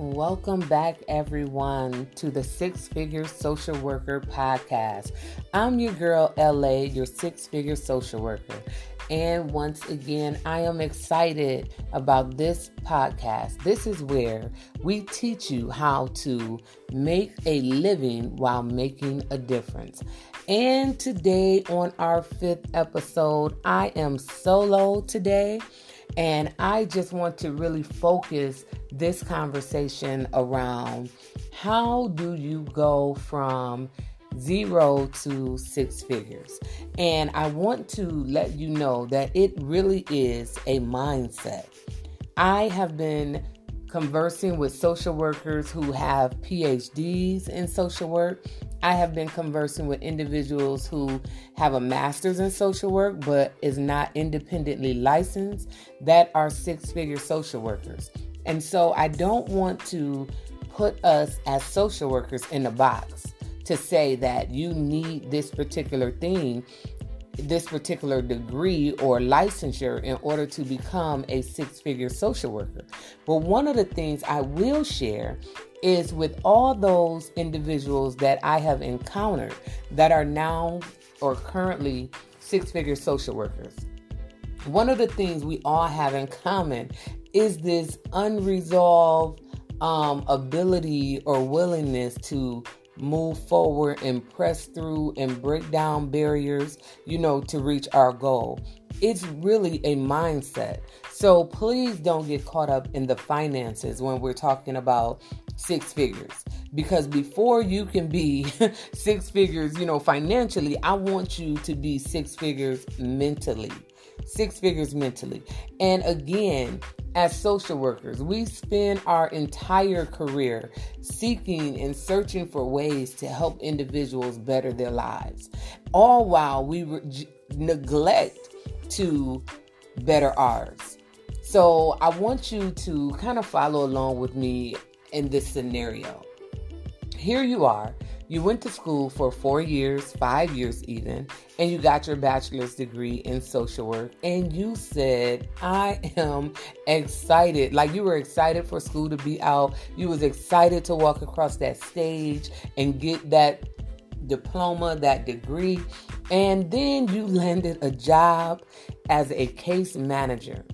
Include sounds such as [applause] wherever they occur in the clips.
Welcome back, everyone, to the Six Figure Social Worker Podcast. I'm your girl, LA, your six figure social worker. And once again, I am excited about this podcast. This is where we teach you how to make a living while making a difference. And today, on our fifth episode, I am solo today. And I just want to really focus this conversation around how do you go from zero to six figures. And I want to let you know that it really is a mindset. I have been conversing with social workers who have PhDs in social work. I have been conversing with individuals who have a master's in social work but is not independently licensed that are six figure social workers. And so I don't want to put us as social workers in a box to say that you need this particular thing this particular degree or licensure in order to become a six figure social worker. But one of the things I will share is with all those individuals that I have encountered that are now or currently six figure social workers. One of the things we all have in common is this unresolved um, ability or willingness to move forward and press through and break down barriers, you know, to reach our goal. It's really a mindset. So please don't get caught up in the finances when we're talking about six figures. Because before you can be [laughs] six figures, you know, financially, I want you to be six figures mentally. Six figures mentally. And again, as social workers, we spend our entire career seeking and searching for ways to help individuals better their lives, all while we re- neglect to better ours. So, I want you to kind of follow along with me in this scenario. Here you are you went to school for four years, five years even, and you got your bachelor's degree in social work. And you said, I am excited. Like you were excited for school to be out. You was excited to walk across that stage and get that diploma, that degree. And then you landed a job as a case manager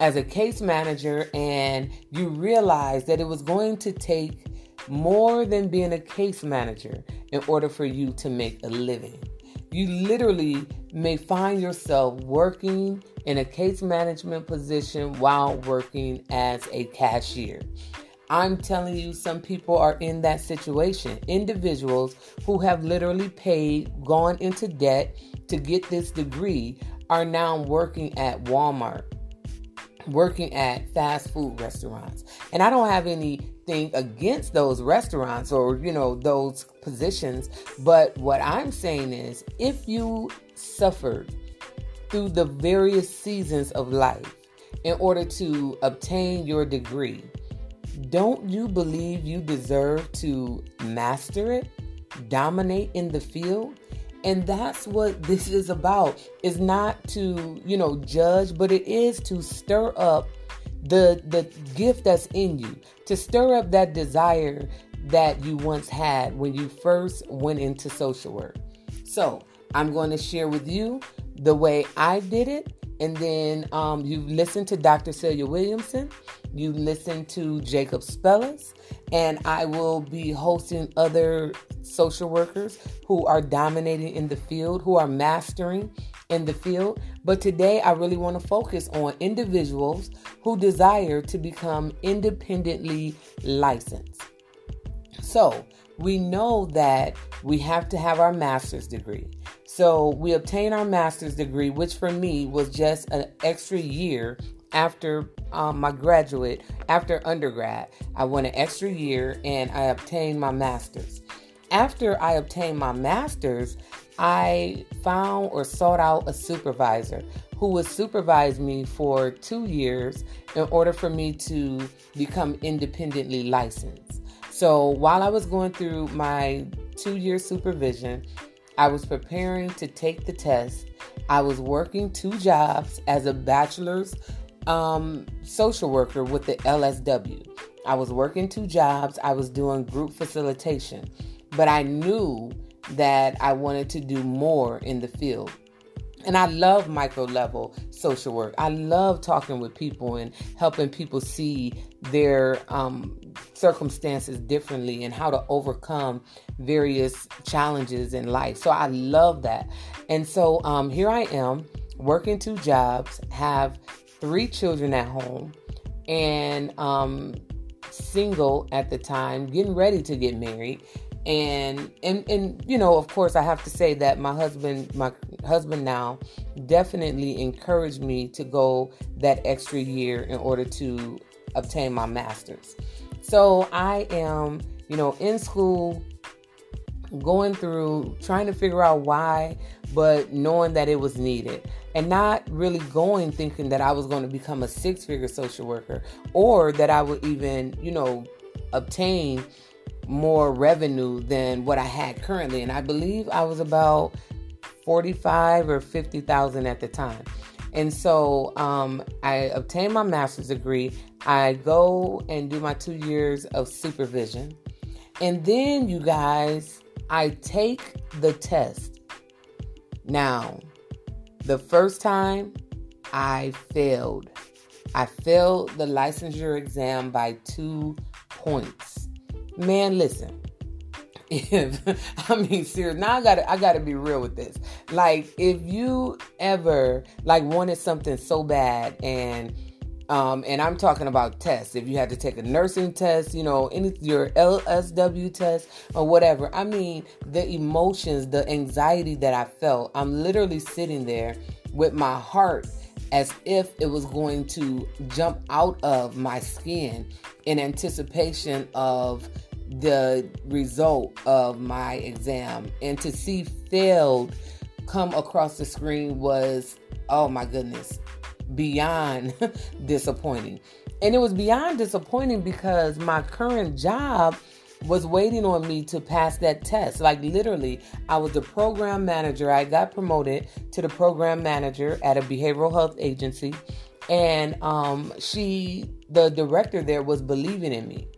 as a case manager and you realized that it was going to take more than being a case manager in order for you to make a living. You literally may find yourself working in a case management position while working as a cashier. I'm telling you, some people are in that situation. Individuals who have literally paid, gone into debt to get this degree are now working at Walmart, working at fast food restaurants. And I don't have anything against those restaurants or, you know, those positions. But what I'm saying is if you suffered through the various seasons of life in order to obtain your degree, don't you believe you deserve to master it, dominate in the field? And that's what this is about. Is not to, you know, judge, but it is to stir up the the gift that's in you, to stir up that desire that you once had when you first went into social work. So, I'm going to share with you the way I did it and then um, you listen to Dr. Celia Williamson, you listen to Jacob Spellis, and I will be hosting other social workers who are dominating in the field, who are mastering in the field. But today I really want to focus on individuals who desire to become independently licensed. So, we know that we have to have our master's degree. So we obtain our master's degree, which for me was just an extra year after um, my graduate, after undergrad. I went an extra year and I obtained my master's. After I obtained my master's, I found or sought out a supervisor who would supervise me for two years in order for me to become independently licensed. So while I was going through my two year supervision, I was preparing to take the test. I was working two jobs as a bachelor's um, social worker with the LSW. I was working two jobs, I was doing group facilitation, but I knew that I wanted to do more in the field. And I love micro level social work. I love talking with people and helping people see their um, circumstances differently and how to overcome various challenges in life. So I love that. And so um, here I am working two jobs, have three children at home, and um, single at the time, getting ready to get married and and and you know of course i have to say that my husband my husband now definitely encouraged me to go that extra year in order to obtain my master's so i am you know in school going through trying to figure out why but knowing that it was needed and not really going thinking that i was going to become a six figure social worker or that i would even you know obtain more revenue than what I had currently. And I believe I was about 45 or 50,000 at the time. And so um, I obtained my master's degree. I go and do my two years of supervision. And then, you guys, I take the test. Now, the first time I failed, I failed the licensure exam by two points. Man, listen. [laughs] If I mean serious, now I gotta I gotta be real with this. Like if you ever like wanted something so bad and um, and I'm talking about tests. If you had to take a nursing test, you know, any your LSW test or whatever. I mean, the emotions, the anxiety that I felt. I'm literally sitting there with my heart as if it was going to jump out of my skin in anticipation of the result of my exam and to see failed come across the screen was oh my goodness beyond [laughs] disappointing and it was beyond disappointing because my current job was waiting on me to pass that test. Like literally, I was the program manager. I got promoted to the program manager at a behavioral health agency. And um, she, the director there, was believing in me.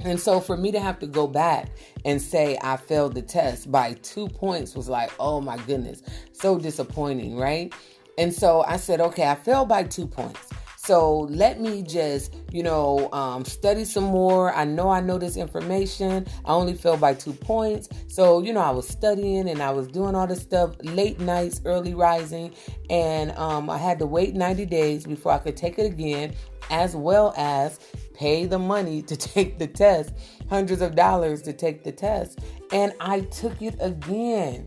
And so for me to have to go back and say I failed the test by two points was like, oh my goodness, so disappointing, right? And so I said, okay, I failed by two points. So let me just, you know, um, study some more. I know I know this information. I only failed by two points. So, you know, I was studying and I was doing all this stuff, late nights, early rising. And um, I had to wait 90 days before I could take it again, as well as pay the money [laughs] to take the test, hundreds of dollars to take the test. And I took it again.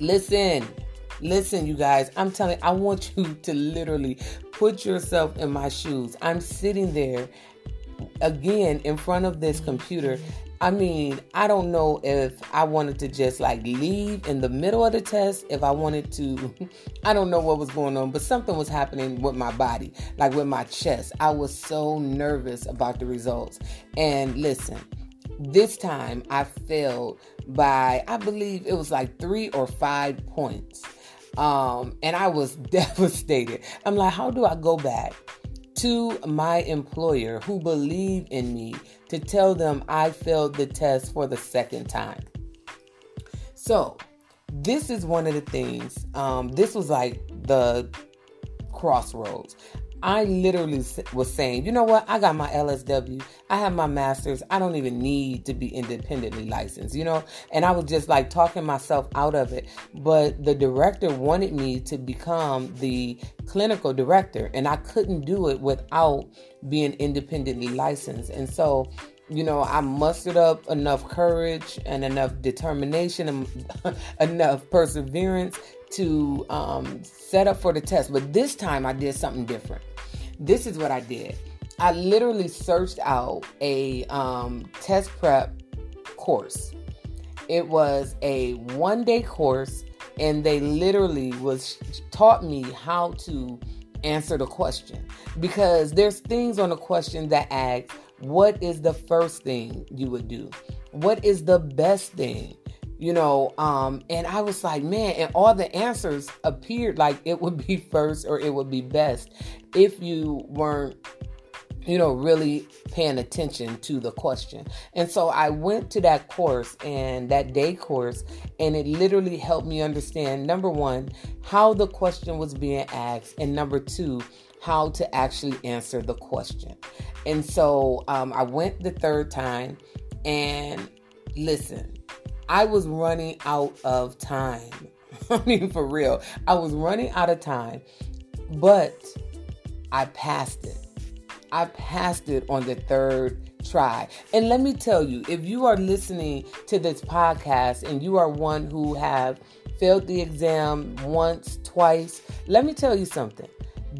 Listen, listen, you guys. I'm telling I want you [laughs] to literally put yourself in my shoes. I'm sitting there again in front of this computer I mean, I don't know if I wanted to just like leave in the middle of the test, if I wanted to, [laughs] I don't know what was going on, but something was happening with my body, like with my chest. I was so nervous about the results. And listen, this time I failed by, I believe it was like three or five points. Um, and I was [laughs] devastated. I'm like, how do I go back? to my employer who believed in me to tell them I failed the test for the second time. So, this is one of the things. Um, this was like the crossroads. I literally was saying, you know what? I got my LSW. I have my master's. I don't even need to be independently licensed, you know? And I was just like talking myself out of it. But the director wanted me to become the clinical director, and I couldn't do it without being independently licensed. And so, you know, I mustered up enough courage and enough determination and [laughs] enough perseverance to um, set up for the test. But this time I did something different. This is what I did. I literally searched out a um, test prep course. It was a one day course, and they literally was taught me how to answer the question because there's things on the question that ask what is the first thing you would do what is the best thing you know um and i was like man and all the answers appeared like it would be [laughs] first or it would be best if you weren't you know, really paying attention to the question. And so I went to that course and that day course, and it literally helped me understand number one, how the question was being asked, and number two, how to actually answer the question. And so um, I went the third time, and listen, I was running out of time. [laughs] I mean, for real, I was running out of time, but I passed it. I passed it on the third try. And let me tell you, if you are listening to this podcast and you are one who have failed the exam once, twice, let me tell you something.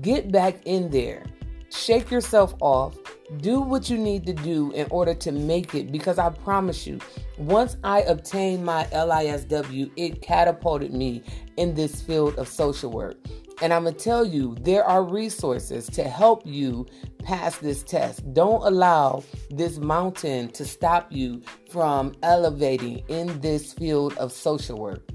Get back in there. Shake yourself off. Do what you need to do in order to make it because I promise you, once I obtained my LISW, it catapulted me in this field of social work. And I'm going to tell you, there are resources to help you pass this test. Don't allow this mountain to stop you from elevating in this field of social work.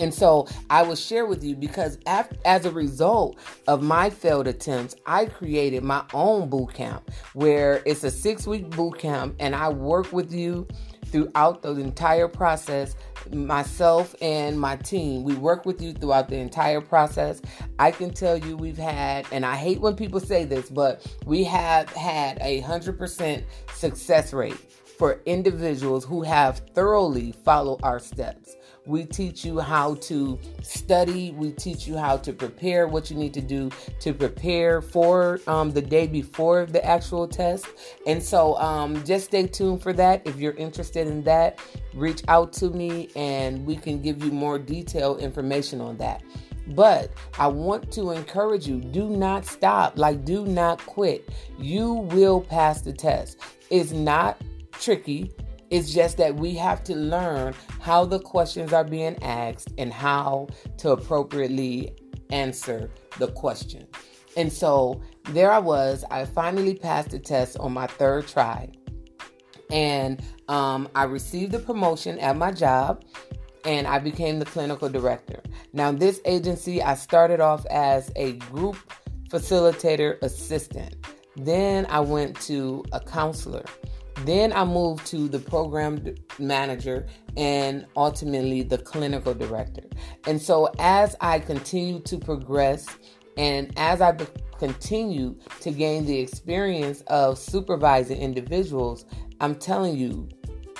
And so I will share with you because as a result of my failed attempts, I created my own boot camp where it's a six week boot camp and I work with you throughout the entire process. Myself and my team, we work with you throughout the entire process. I can tell you we've had, and I hate when people say this, but we have had a 100% success rate for individuals who have thoroughly followed our steps. We teach you how to study. We teach you how to prepare what you need to do to prepare for um, the day before the actual test. And so um, just stay tuned for that. If you're interested in that, reach out to me and we can give you more detailed information on that. But I want to encourage you do not stop. Like, do not quit. You will pass the test. It's not tricky. It's just that we have to learn how the questions are being asked and how to appropriately answer the question. And so there I was. I finally passed the test on my third try. And um, I received the promotion at my job and I became the clinical director. Now, this agency, I started off as a group facilitator assistant. Then I went to a counselor. Then I moved to the program manager and ultimately the clinical director. And so as I continue to progress and as I be- continue to gain the experience of supervising individuals, I'm telling you,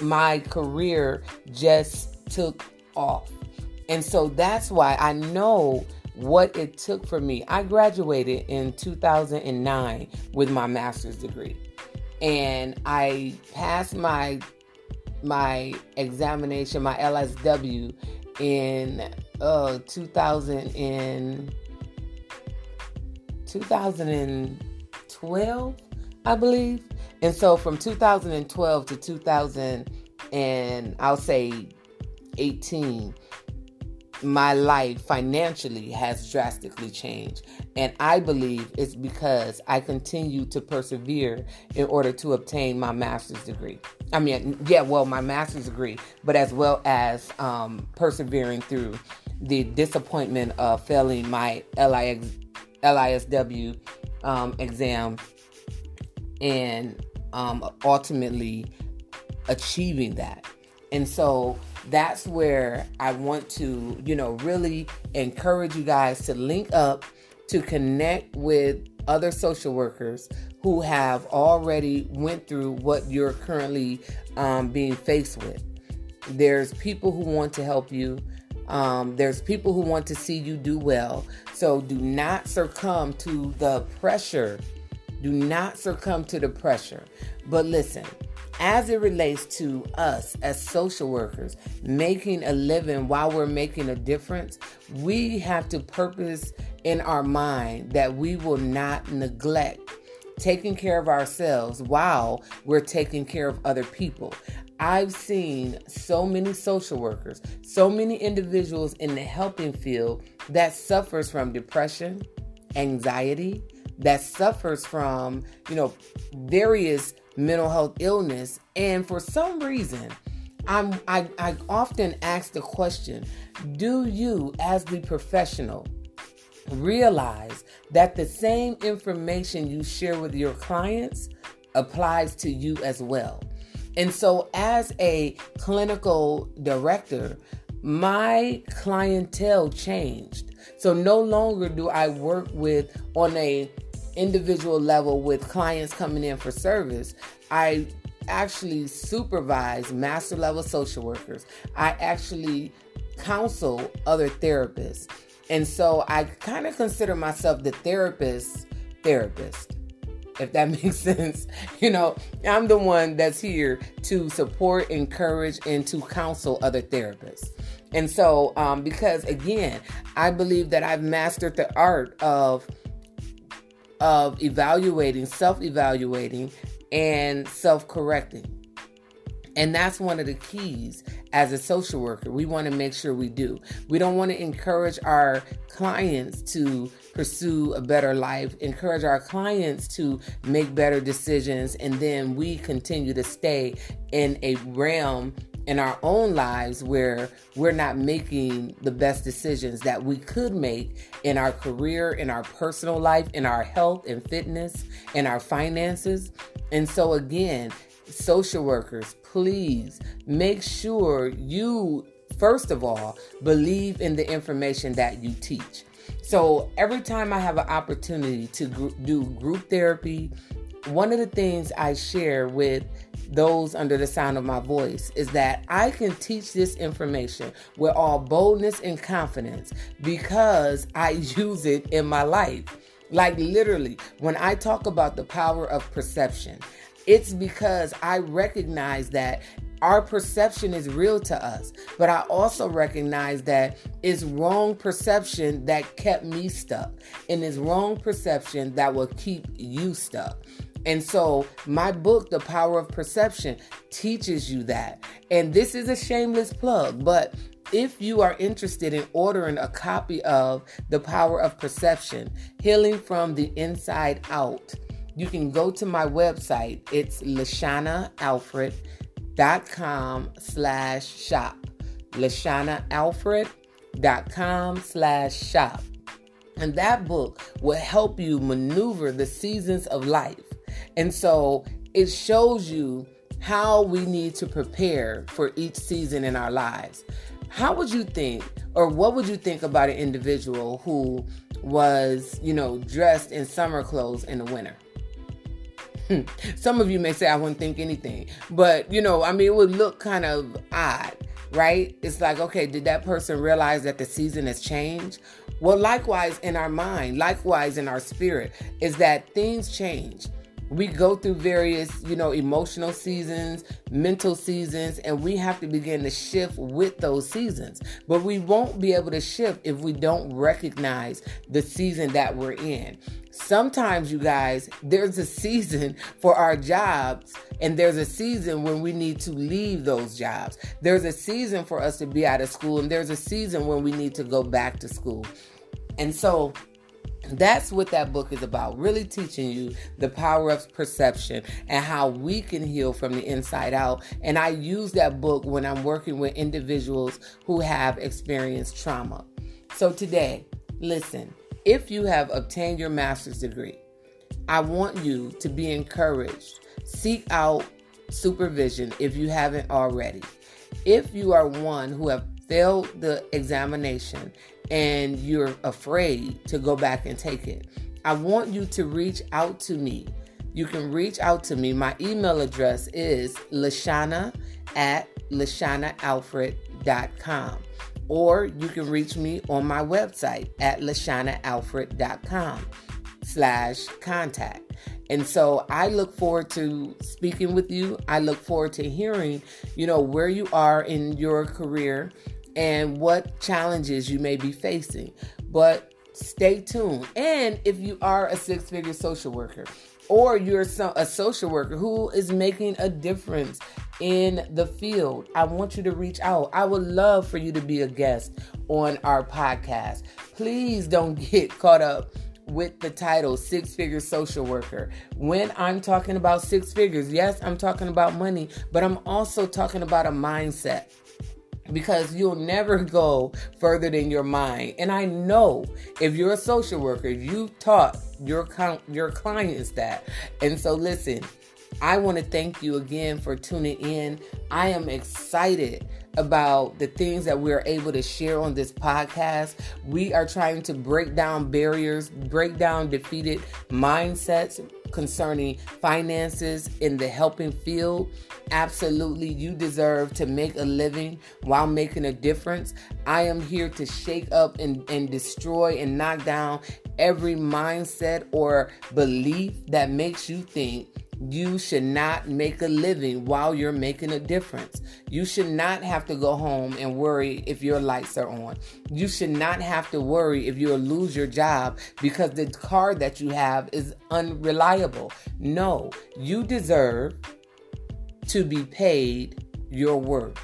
my career just took off. And so that's why I know what it took for me. I graduated in 2009 with my master's degree and I passed my my examination, my LSW in uh 2000 in 2012, I believe. And so from 2012 to 2000 and I'll say 18 my life financially has drastically changed. And I believe it's because I continue to persevere in order to obtain my master's degree. I mean, yeah, well, my master's degree, but as well as um, persevering through the disappointment of failing my LISW um, exam and um, ultimately achieving that. And so that's where I want to, you know, really encourage you guys to link up, to connect with other social workers who have already went through what you're currently um, being faced with. There's people who want to help you. Um, there's people who want to see you do well. So do not succumb to the pressure. Do not succumb to the pressure. But listen, as it relates to us as social workers making a living while we're making a difference, we have to purpose in our mind that we will not neglect taking care of ourselves while we're taking care of other people. I've seen so many social workers, so many individuals in the helping field that suffers from depression, anxiety, that suffers from, you know, various mental health illness. And for some reason, I'm, I, I often ask the question do you, as the professional, realize that the same information you share with your clients applies to you as well. And so, as a clinical director, my clientele changed. So, no longer do I work with on a individual level with clients coming in for service. I actually supervise master level social workers. I actually counsel other therapists. And so I kind of consider myself the therapist therapist if that [laughs] makes sense. You know, I'm the one that's here to support, encourage, and to counsel other therapists. And so, um, because again, I believe that I've mastered the art of of evaluating, self-evaluating, and self-correcting. And that's one of the keys as a social worker. We want to make sure we do. We don't want to encourage our clients to pursue a better life, encourage our clients to make better decisions, and then we continue to stay in a realm in our own lives where we're not making the best decisions that we could make in our career, in our personal life, in our health and fitness, in our finances. And so, again, social workers, please make sure you, first of all, believe in the information that you teach. So every time I have an opportunity to gr- do group therapy, one of the things I share with those under the sound of my voice is that I can teach this information with all boldness and confidence because I [laughs] use it in my life. Like literally, when I talk about the power of perception, it's because I recognize that our perception is real to us. But I also recognize that it's wrong perception that kept me stuck, and it's wrong perception that will keep you stuck. And so, my book, The Power of Perception, teaches you that. And this is a shameless plug, but if you are interested in ordering a copy of The Power of Perception, Healing from the Inside Out, you can go to my website. It's LashanaAlfred.com slash shop. LashanaAlfred.com slash shop. And that book will help you maneuver the seasons of life. And so it shows you how we need to prepare for each season in our lives. How would you think, or what would you think about an individual who was, you know, dressed in summer clothes in the winter? Hmm. Some of you may say I wouldn't think anything, but you know, I mean, it would look kind of odd, right? It's like, okay, did that person realize that the season has changed? Well, likewise in our mind, likewise in our spirit, is that things change we go through various, you know, emotional seasons, mental seasons, and we have to begin to shift with those seasons. But we won't be able to shift if we don't recognize the season that we're in. Sometimes, you guys, there's a season for our jobs, and there's a season when we need to leave those jobs. There's a season for us to be out of school, and there's a season when we need to go back to school. And so, that's what that book is about, really teaching you the power of perception and how we can heal from the inside out. And I use that book when I'm working with individuals who have experienced trauma. So today, listen, if you have obtained your master's degree, I want you to be encouraged. Seek out supervision if you haven't already. If you are one who have failed the examination and you're afraid to go back and take it, I want you to reach out to me. You can reach out to me. My email address is lashana at lashanaalfred.com. Or you can reach me on my website at lashanaalfred.com slash contact. And so I look forward to speaking with you. I look forward to hearing, you know, where you are in your career and what challenges you may be facing. But stay tuned. And if you are a six figure social worker, or you're a social worker who is making a difference in the field, I want you to reach out. I would love for you to be a guest on our podcast. Please don't [laughs] get caught up with the title six figure social worker. When I'm talking about six figures, yes, I'm talking about money, but I'm also talking about a mindset because you'll never [laughs] go further than your mind. And I know if you're a social worker, you've taught your your clients that. And so listen, I want to thank you again for tuning in. I am excited about the things that we're able to share on this podcast. We are trying to break down barriers, break down defeated mindsets concerning finances in the helping field. Absolutely, you deserve to make a living while making a difference. I am here to shake up and, and destroy and knock down every mindset or belief that makes you think you should not make a living while you're making a difference. You should not have to go home and worry if your lights are on. You should not have to worry if you'll lose your job because the car that you have is unreliable. No, you deserve to be paid your worth.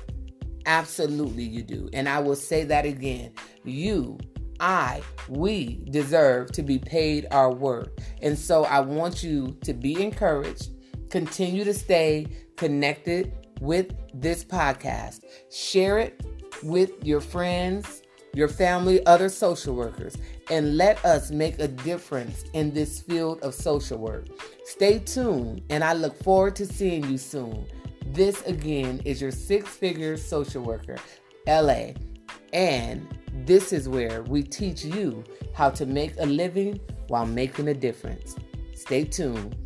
Absolutely, you do. And I will say that again. You I, we deserve to be paid our worth. And so I want you to be encouraged, continue to stay connected with this podcast, share it with your friends, your family, other social workers, and let us make a difference in this field of social work. Stay tuned, and I look forward to seeing you soon. This again is your six figure social worker, LA, and this is where we teach you how to make a living while making a difference. Stay tuned.